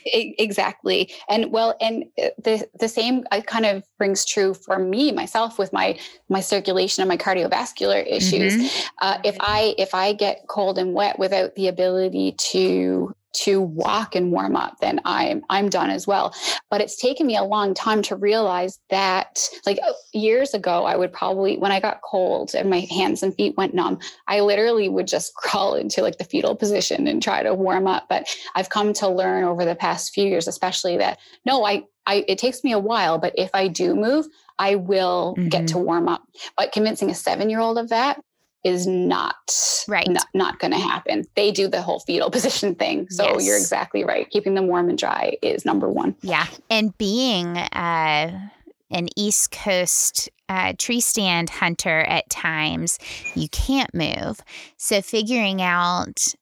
exactly and well and uh, the the same uh, kind of rings true for me myself with my my circulation and my cardiovascular issues mm-hmm. uh, if i if i get cold and wet without the ability to to walk and warm up, then I'm I'm done as well. But it's taken me a long time to realize that like uh, years ago I would probably when I got cold and my hands and feet went numb, I literally would just crawl into like the fetal position and try to warm up. But I've come to learn over the past few years especially that no, I I it takes me a while, but if I do move, I will mm-hmm. get to warm up. But convincing a 7-year-old of that is not right. not, not going to happen. They do the whole fetal position thing. So yes. you're exactly right. Keeping them warm and dry is number one. Yeah. And being uh, an east coast uh, tree stand hunter at times you can't move. So figuring out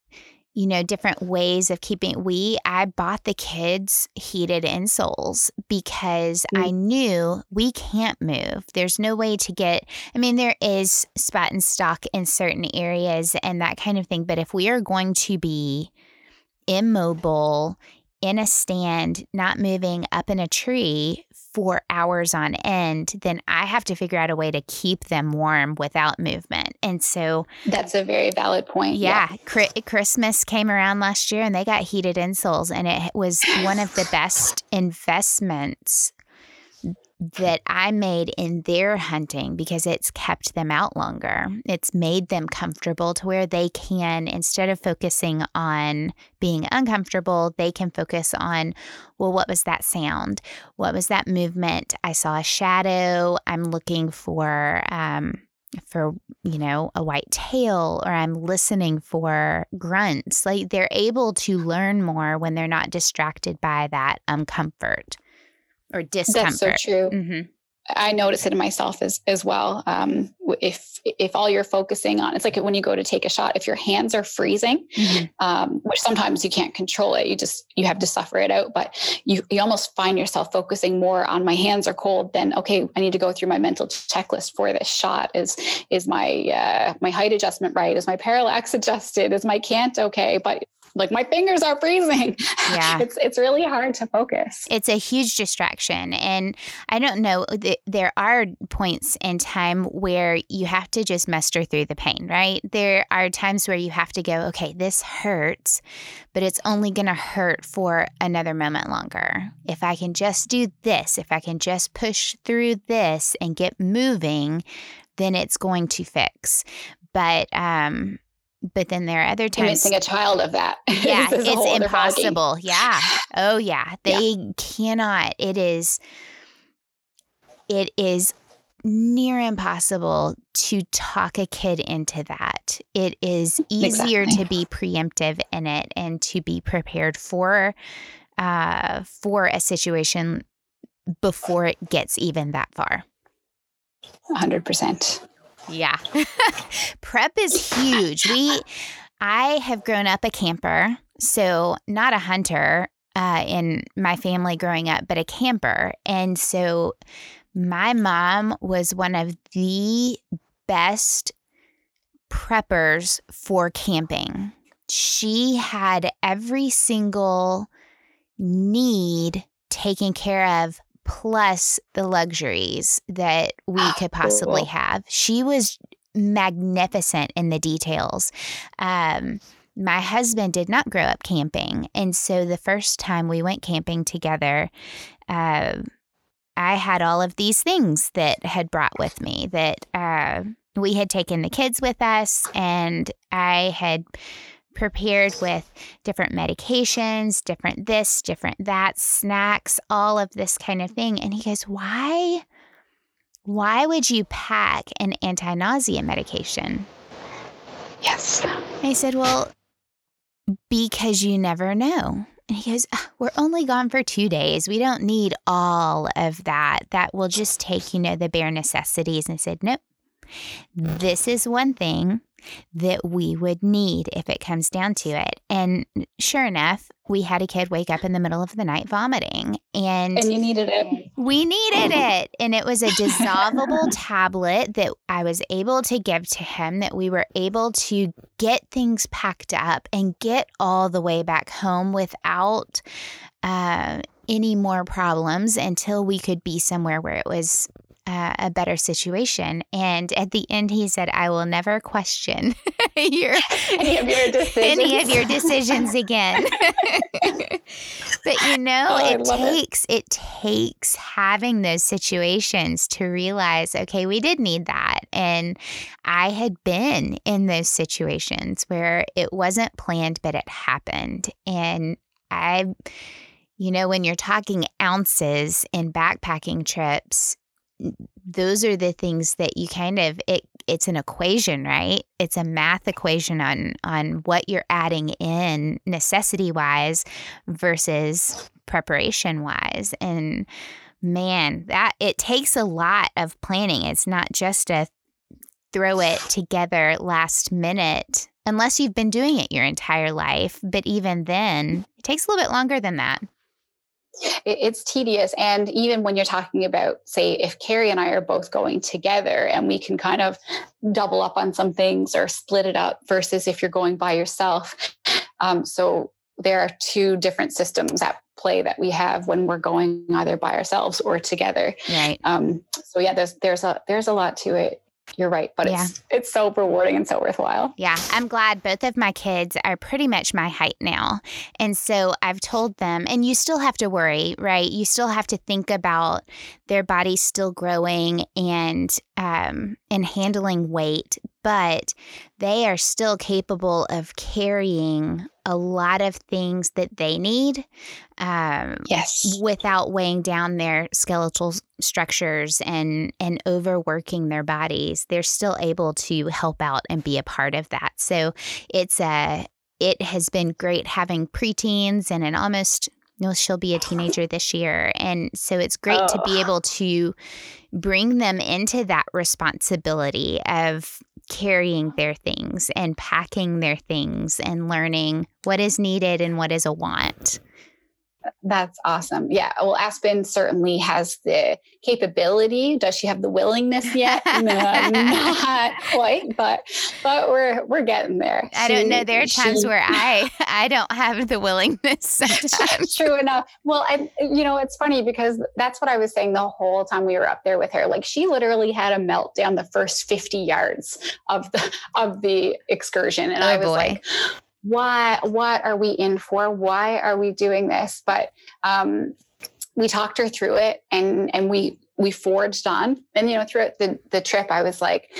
you know, different ways of keeping. We, I bought the kids heated insoles because mm. I knew we can't move. There's no way to get, I mean, there is spot and stalk in certain areas and that kind of thing. But if we are going to be immobile in a stand, not moving up in a tree for hours on end, then I have to figure out a way to keep them warm without movement. And so that's a very valid point. Yeah. yeah. Christmas came around last year and they got heated insoles, and it was one of the best investments that I made in their hunting because it's kept them out longer. It's made them comfortable to where they can, instead of focusing on being uncomfortable, they can focus on, well, what was that sound? What was that movement? I saw a shadow. I'm looking for, um, for you know a white tail or i'm listening for grunts like they're able to learn more when they're not distracted by that uncomfort or discomfort. That's so true. Mm-hmm. I notice it in myself as as well. Um, if if all you're focusing on, it's like when you go to take a shot. If your hands are freezing, mm-hmm. um, which sometimes you can't control it, you just you have to suffer it out. But you you almost find yourself focusing more on my hands are cold. Then okay, I need to go through my mental checklist for this shot. Is is my uh, my height adjustment right? Is my parallax adjusted? Is my cant okay? But like my fingers are freezing. Yeah. it's it's really hard to focus. It's a huge distraction and I don't know there are points in time where you have to just muster through the pain, right? There are times where you have to go, okay, this hurts, but it's only going to hurt for another moment longer. If I can just do this, if I can just push through this and get moving, then it's going to fix. But um but then there are other times convincing a child of that. Yeah, it's impossible. Yeah. Oh yeah. They yeah. cannot. It is it is near impossible to talk a kid into that. It is easier exactly. to be preemptive in it and to be prepared for uh for a situation before it gets even that far. 100%. Yeah. Prep is huge. We I have grown up a camper, so not a hunter uh, in my family growing up, but a camper. And so my mom was one of the best preppers for camping. She had every single need taken care of plus the luxuries that we ah, could possibly have. She was magnificent in the details. Um, my husband did not grow up camping. And so the first time we went camping together, uh, I had all of these things that had brought with me that uh, we had taken the kids with us, and I had prepared with different medications, different this, different that, snacks, all of this kind of thing. And he goes, Why? Why would you pack an anti nausea medication? Yes. And I said, Well, because you never know. And he goes, ah, We're only gone for two days. We don't need all of that. That will just take, you know, the bare necessities. And I said, Nope. This is one thing that we would need if it comes down to it. And sure enough, we had a kid wake up in the middle of the night vomiting and and you needed it. We needed it. And it was a dissolvable tablet that I was able to give to him that we were able to get things packed up and get all the way back home without uh, any more problems until we could be somewhere where it was uh, a better situation. And at the end, he said, "I will never question your any of your decisions, any of your decisions again." but you know, oh, it takes it. it takes having those situations to realize, okay, we did need that, and I had been in those situations where it wasn't planned, but it happened, and I. You know, when you're talking ounces in backpacking trips, those are the things that you kind of it it's an equation right? It's a math equation on on what you're adding in necessity wise versus preparation wise and man that it takes a lot of planning. It's not just a throw it together last minute unless you've been doing it your entire life. But even then it takes a little bit longer than that it's tedious. And even when you're talking about, say, if Carrie and I are both going together and we can kind of double up on some things or split it up versus if you're going by yourself. Um, so there are two different systems at play that we have when we're going either by ourselves or together. Right. Um, so yeah, there's there's a there's a lot to it you're right, but yeah. it's it's so rewarding and so worthwhile. Yeah, I'm glad both of my kids are pretty much my height now. And so I've told them and you still have to worry, right? You still have to think about their bodies still growing and um and handling weight, but they are still capable of carrying a lot of things that they need. Um, yes. Without weighing down their skeletal structures and and overworking their bodies, they're still able to help out and be a part of that. So it's a it has been great having preteens and an almost no, she'll be a teenager this year. And so it's great oh. to be able to bring them into that responsibility of carrying their things and packing their things and learning what is needed and what is a want. That's awesome. Yeah. Well, Aspen certainly has the capability. Does she have the willingness yet? no, not quite, but but we're we're getting there. I she, don't know. There are times she, where I I don't have the willingness. True enough. Well, I you know it's funny because that's what I was saying the whole time we were up there with her. Like she literally had a meltdown the first fifty yards of the of the excursion, and oh, I was boy. like why what are we in for? Why are we doing this? But um, we talked her through it and and we we forged on. And you know throughout the the trip i was like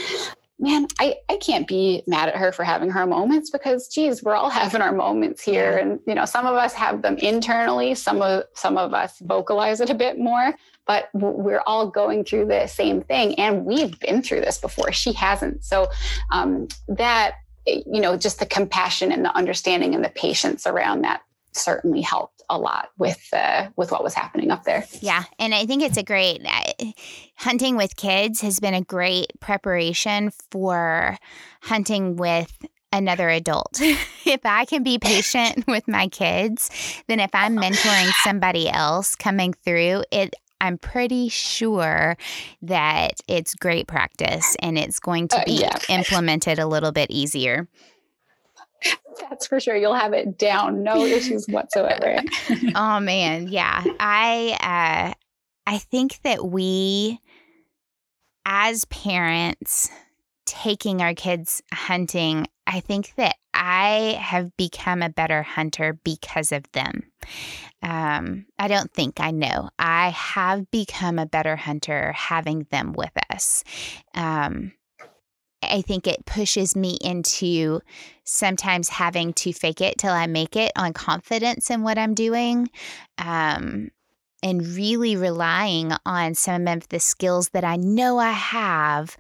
man i i can't be mad at her for having her moments because geez we're all having our moments here. And you know some of us have them internally some of some of us vocalize it a bit more but we're all going through the same thing. And we've been through this before. She hasn't. So um, that you know, just the compassion and the understanding and the patience around that certainly helped a lot with uh, with what was happening up there. Yeah, and I think it's a great uh, hunting with kids has been a great preparation for hunting with another adult. if I can be patient with my kids, then if I'm mentoring somebody else coming through, it I'm pretty sure that it's great practice and it's going to uh, be uh, yeah. implemented a little bit easier. That's for sure. You'll have it down, no issues whatsoever. oh man, yeah. I uh, I think that we, as parents, taking our kids hunting, I think that I have become a better hunter because of them. Um, I don't think I know. I have become a better hunter having them with us. Um, I think it pushes me into sometimes having to fake it till I make it on confidence in what I'm doing. Um, and really relying on some of the skills that I know I have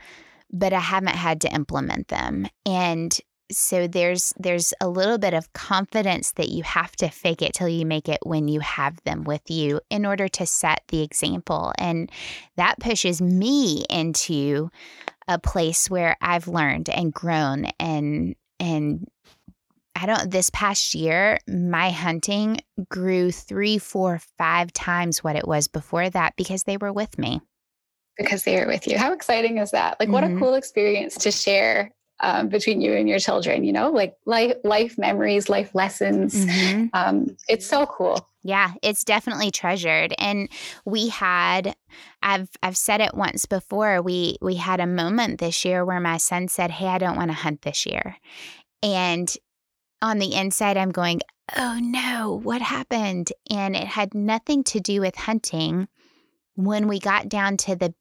but I haven't had to implement them. And so there's there's a little bit of confidence that you have to fake it till you make it when you have them with you in order to set the example and that pushes me into a place where I've learned and grown and and I don't this past year my hunting grew three, four, five times what it was before that because they were with me because they were with you. How exciting is that? Like, mm-hmm. what a mm-hmm. cool experience to share um, between you and your children, you know, like life, life memories, life lessons. Mm-hmm. Um, it's so cool. Yeah, it's definitely treasured. And we had I've I've said it once before. We we had a moment this year where my son said, "Hey, I don't want to hunt this year." And on the inside I'm going, "Oh no, what happened?" And it had nothing to do with hunting. When we got down to the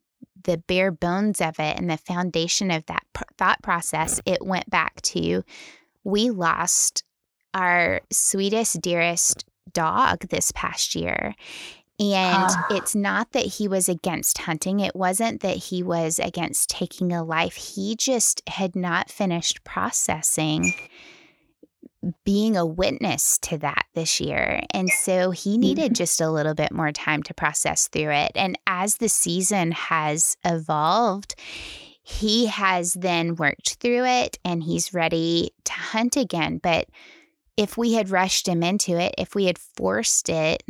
the bare bones of it and the foundation of that pr- thought process, it went back to we lost our sweetest, dearest dog this past year. And uh. it's not that he was against hunting. It wasn't that he was against taking a life. He just had not finished processing being a witness to that this year. And so he needed mm-hmm. just a little bit more time to process through it. And as the season has evolved, he has then worked through it and he's ready to hunt again. But if we had rushed him into it, if we had forced it,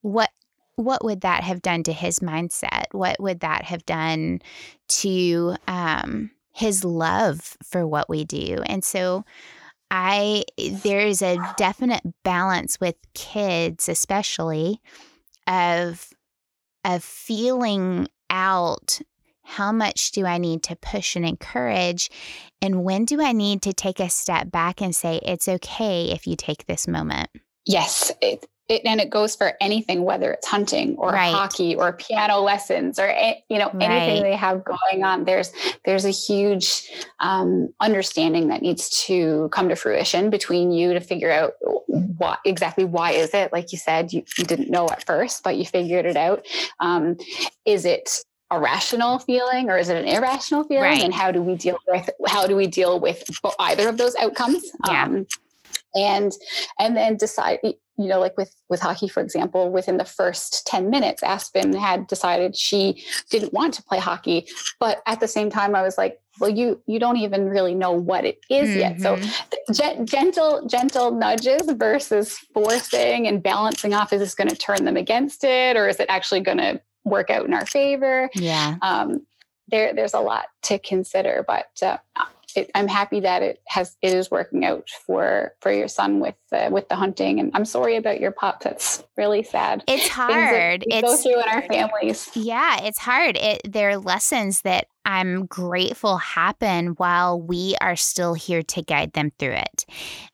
what what would that have done to his mindset? What would that have done to um, his love for what we do? And so I there is a definite balance with kids especially of of feeling out how much do I need to push and encourage and when do I need to take a step back and say it's okay if you take this moment. Yes, it, it, and it goes for anything, whether it's hunting or right. hockey or piano lessons or you know right. anything they have going on. There's there's a huge um, understanding that needs to come to fruition between you to figure out what exactly why is it like you said you, you didn't know at first but you figured it out. Um, is it a rational feeling or is it an irrational feeling right. and how do we deal with how do we deal with either of those outcomes yeah. Um, and and then decide you know like with with hockey for example within the first 10 minutes aspen had decided she didn't want to play hockey but at the same time i was like well you you don't even really know what it is mm-hmm. yet so mm-hmm. gentle gentle nudges versus forcing and balancing off is this going to turn them against it or is it actually going to work out in our favor yeah um there there's a lot to consider but uh, it, I'm happy that it has it is working out for for your son with uh, with the hunting. And I'm sorry about your pup. That's really sad. It's hard. It's go through in our families. Yeah, it's hard. It there are lessons that I'm grateful happen while we are still here to guide them through it,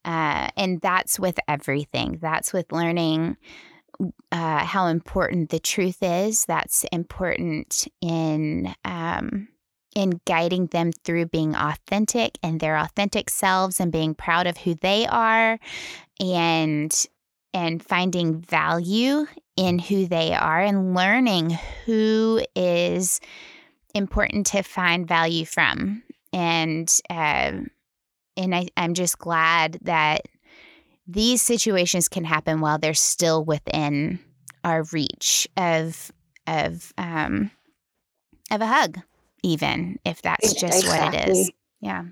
uh, and that's with everything. That's with learning. Uh, how important the truth is. That's important in um, in guiding them through being authentic and their authentic selves and being proud of who they are and and finding value in who they are and learning who is important to find value from. And uh, and I, i'm just glad that these situations can happen while they're still within our reach of of um, of a hug even if that's just exactly. what it is. Yeah.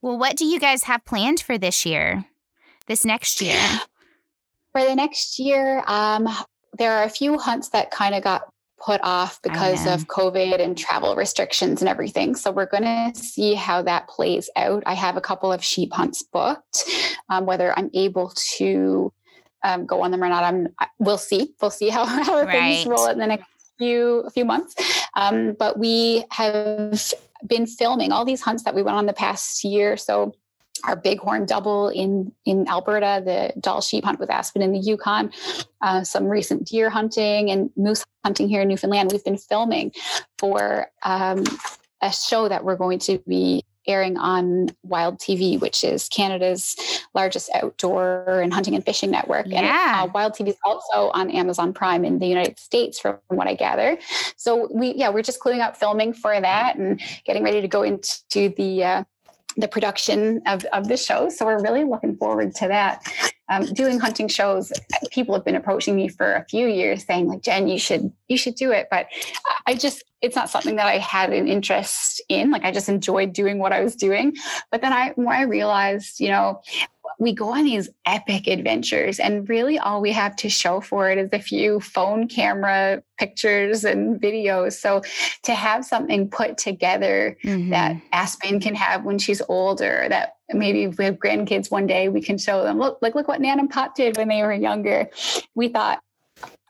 Well, what do you guys have planned for this year, this next year? For the next year, um, there are a few hunts that kind of got put off because of COVID and travel restrictions and everything. So we're going to see how that plays out. I have a couple of sheep hunts booked. Um, whether I'm able to um, go on them or not, I'm. We'll see. We'll see how, how right. things roll in the next few a few months. Um, but we have been filming all these hunts that we went on the past year. So our bighorn double in in Alberta, the Dall sheep hunt with Aspen in the Yukon, uh, some recent deer hunting and moose hunting here in Newfoundland. We've been filming for um, a show that we're going to be airing on Wild TV, which is Canada's largest outdoor and hunting and fishing network. Yeah. And uh, Wild TV is also on Amazon Prime in the United States, from what I gather. So we, yeah, we're just cleaning up filming for that and getting ready to go into the uh, the production of, of the show. So we're really looking forward to that. Um, doing hunting shows, people have been approaching me for a few years saying like, Jen, you should, you should do it. But I just, it's not something that I had an interest in. Like I just enjoyed doing what I was doing. But then I, when I realized, you know, we go on these epic adventures and really all we have to show for it is a few phone camera pictures and videos. So to have something put together mm-hmm. that aspen can have when she's older that maybe if we have grandkids one day we can show them look like look what nan and pop did when they were younger. We thought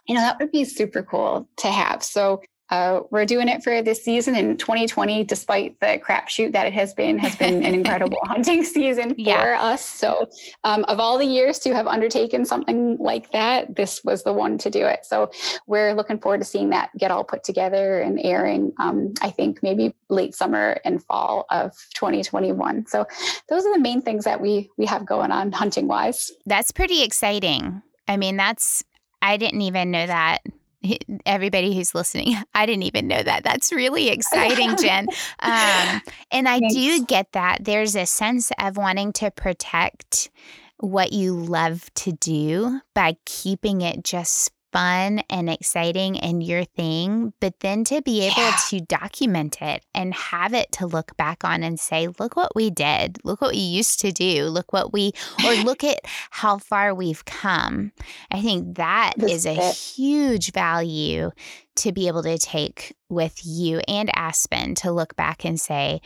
you know that would be super cool to have. So uh, we're doing it for this season in 2020, despite the crapshoot that it has been, has been an incredible hunting season for yeah. us. So, um, of all the years to have undertaken something like that, this was the one to do it. So, we're looking forward to seeing that get all put together and airing. Um, I think maybe late summer and fall of 2021. So, those are the main things that we we have going on hunting wise. That's pretty exciting. I mean, that's I didn't even know that everybody who's listening, I didn't even know that. That's really exciting, Jen. Um, and I Thanks. do get that. There's a sense of wanting to protect what you love to do by keeping it just fun and exciting and your thing, but then to be able yeah. to document it and have it to look back on and say, look what we did, look what we used to do, look what we, or look at how far we've come. I think that this is a it. huge value to be able to take with you and Aspen to look back and say,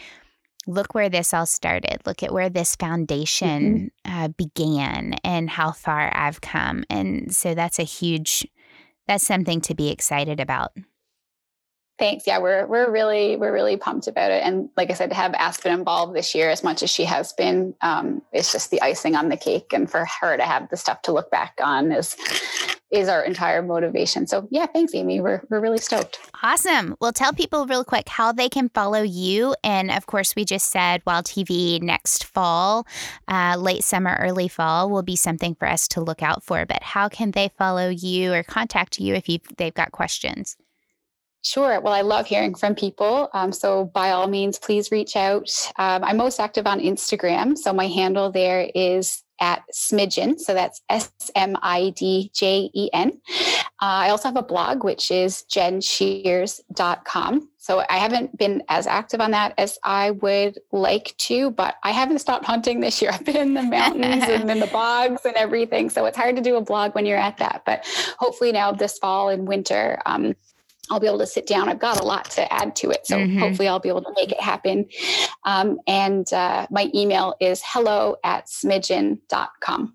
look where this all started. Look at where this foundation mm-hmm. uh, began and how far I've come. And so that's a huge that's something to be excited about. Thanks. Yeah, we're we're really we're really pumped about it, and like I said, to have Aspen involved this year as much as she has been, um, it's just the icing on the cake. And for her to have the stuff to look back on is is our entire motivation. So yeah, thanks, Amy. We're we're really stoked. Awesome. Well, tell people real quick how they can follow you, and of course, we just said Wild TV next fall, uh, late summer, early fall will be something for us to look out for. But how can they follow you or contact you if you they've got questions? Sure. Well, I love hearing from people. Um, so, by all means, please reach out. Um, I'm most active on Instagram. So, my handle there is at Smidjen. So, that's S M I D J E N. Uh, I also have a blog, which is jenshears.com. So, I haven't been as active on that as I would like to, but I haven't stopped hunting this year. I've been in the mountains and in the bogs and everything. So, it's hard to do a blog when you're at that. But hopefully, now this fall and winter, um, I'll be able to sit down. I've got a lot to add to it. So mm-hmm. hopefully I'll be able to make it happen. Um, and uh, my email is hello at smidjen.com.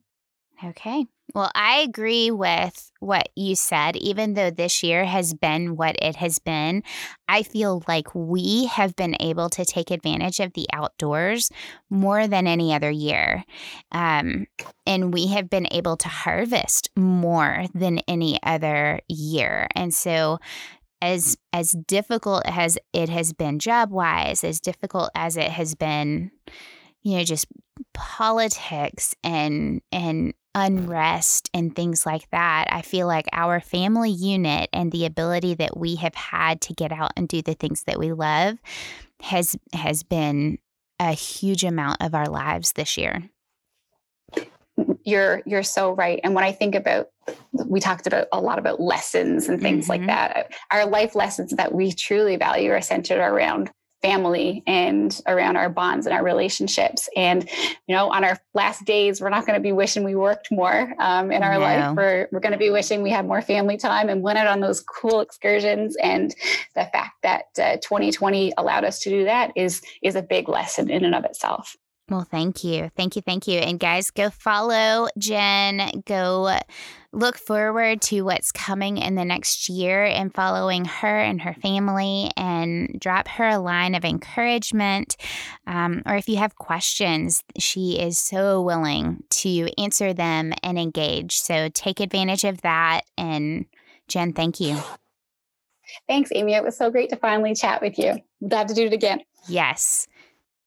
Okay. Well, I agree with what you said. Even though this year has been what it has been, I feel like we have been able to take advantage of the outdoors more than any other year. Um, and we have been able to harvest more than any other year. And so, as as difficult as it has been job wise, as difficult as it has been, you know, just politics and and unrest and things like that, I feel like our family unit and the ability that we have had to get out and do the things that we love has has been a huge amount of our lives this year. You're you're so right. And when i think about we talked about a lot about lessons and things mm-hmm. like that our life lessons that we truly value are centered around family and around our bonds and our relationships and you know on our last days we're not going to be wishing we worked more um, in our no. life we're, we're going to be wishing we had more family time and went out on those cool excursions and the fact that uh, 2020 allowed us to do that is is a big lesson in and of itself well, thank you. Thank you. Thank you. And guys, go follow Jen. Go look forward to what's coming in the next year and following her and her family and drop her a line of encouragement. Um, or if you have questions, she is so willing to answer them and engage. So take advantage of that. And Jen, thank you. Thanks, Amy. It was so great to finally chat with you. Glad to do it again. Yes.